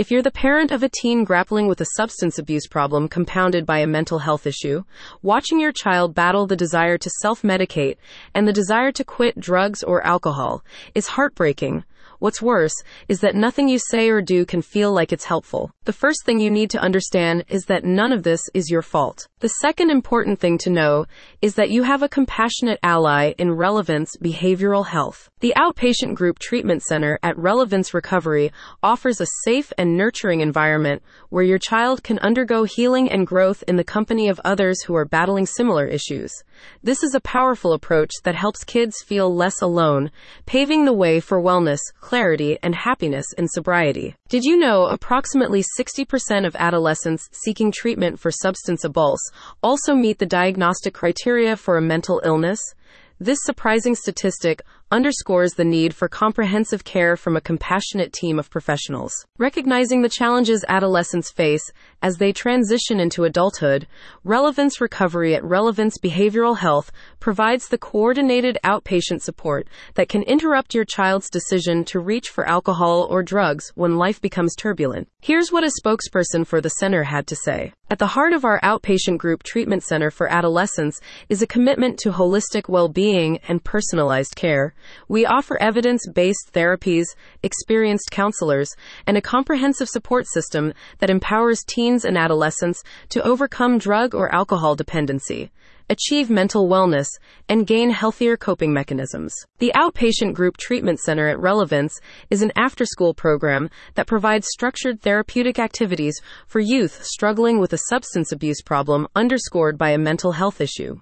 If you're the parent of a teen grappling with a substance abuse problem compounded by a mental health issue, watching your child battle the desire to self medicate and the desire to quit drugs or alcohol is heartbreaking. What's worse is that nothing you say or do can feel like it's helpful. The first thing you need to understand is that none of this is your fault. The second important thing to know is that you have a compassionate ally in Relevance Behavioral Health. The outpatient group treatment center at Relevance Recovery offers a safe and nurturing environment where your child can undergo healing and growth in the company of others who are battling similar issues. This is a powerful approach that helps kids feel less alone, paving the way for wellness, clarity, and happiness in sobriety. Did you know approximately 60% of adolescents seeking treatment for substance abuse also meet the diagnostic criteria for a mental illness? This surprising statistic underscores the need for comprehensive care from a compassionate team of professionals. Recognizing the challenges adolescents face as they transition into adulthood, Relevance Recovery at Relevance Behavioral Health provides the coordinated outpatient support that can interrupt your child's decision to reach for alcohol or drugs when life becomes turbulent. Here's what a spokesperson for the center had to say. At the heart of our outpatient group treatment center for adolescents is a commitment to holistic well being and personalized care. We offer evidence based therapies, experienced counselors, and a comprehensive support system that empowers teens and adolescents to overcome drug or alcohol dependency achieve mental wellness, and gain healthier coping mechanisms. The Outpatient Group Treatment Center at Relevance is an after school program that provides structured therapeutic activities for youth struggling with a substance abuse problem underscored by a mental health issue.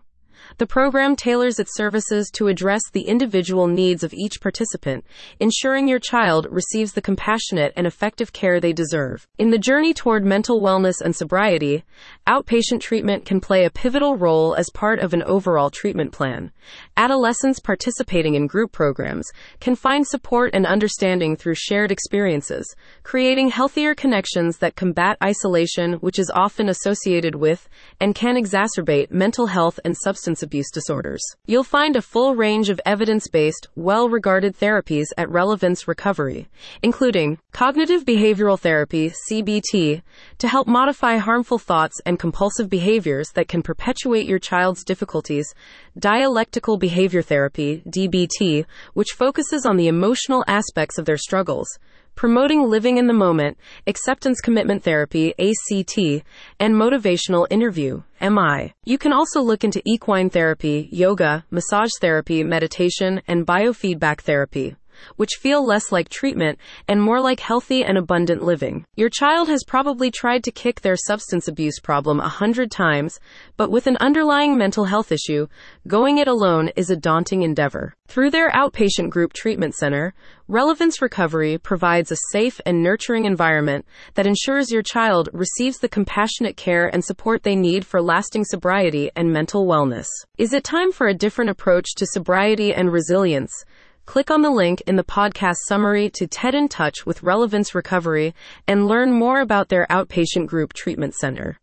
The program tailors its services to address the individual needs of each participant, ensuring your child receives the compassionate and effective care they deserve. In the journey toward mental wellness and sobriety, outpatient treatment can play a pivotal role as part of an overall treatment plan. Adolescents participating in group programs can find support and understanding through shared experiences, creating healthier connections that combat isolation, which is often associated with and can exacerbate mental health and substance substance abuse disorders. You'll find a full range of evidence based, well regarded therapies at Relevance Recovery, including cognitive behavioral therapy, CBT, to help modify harmful thoughts and compulsive behaviors that can perpetuate your child's difficulties, dialectical behavior therapy, DBT, which focuses on the emotional aspects of their struggles promoting living in the moment, acceptance commitment therapy, ACT, and motivational interview, MI. You can also look into equine therapy, yoga, massage therapy, meditation, and biofeedback therapy which feel less like treatment and more like healthy and abundant living. Your child has probably tried to kick their substance abuse problem a hundred times, but with an underlying mental health issue, going it alone is a daunting endeavor. Through their outpatient group treatment center, Relevance Recovery provides a safe and nurturing environment that ensures your child receives the compassionate care and support they need for lasting sobriety and mental wellness. Is it time for a different approach to sobriety and resilience? Click on the link in the podcast summary to TED in Touch with Relevance Recovery and learn more about their outpatient group treatment center.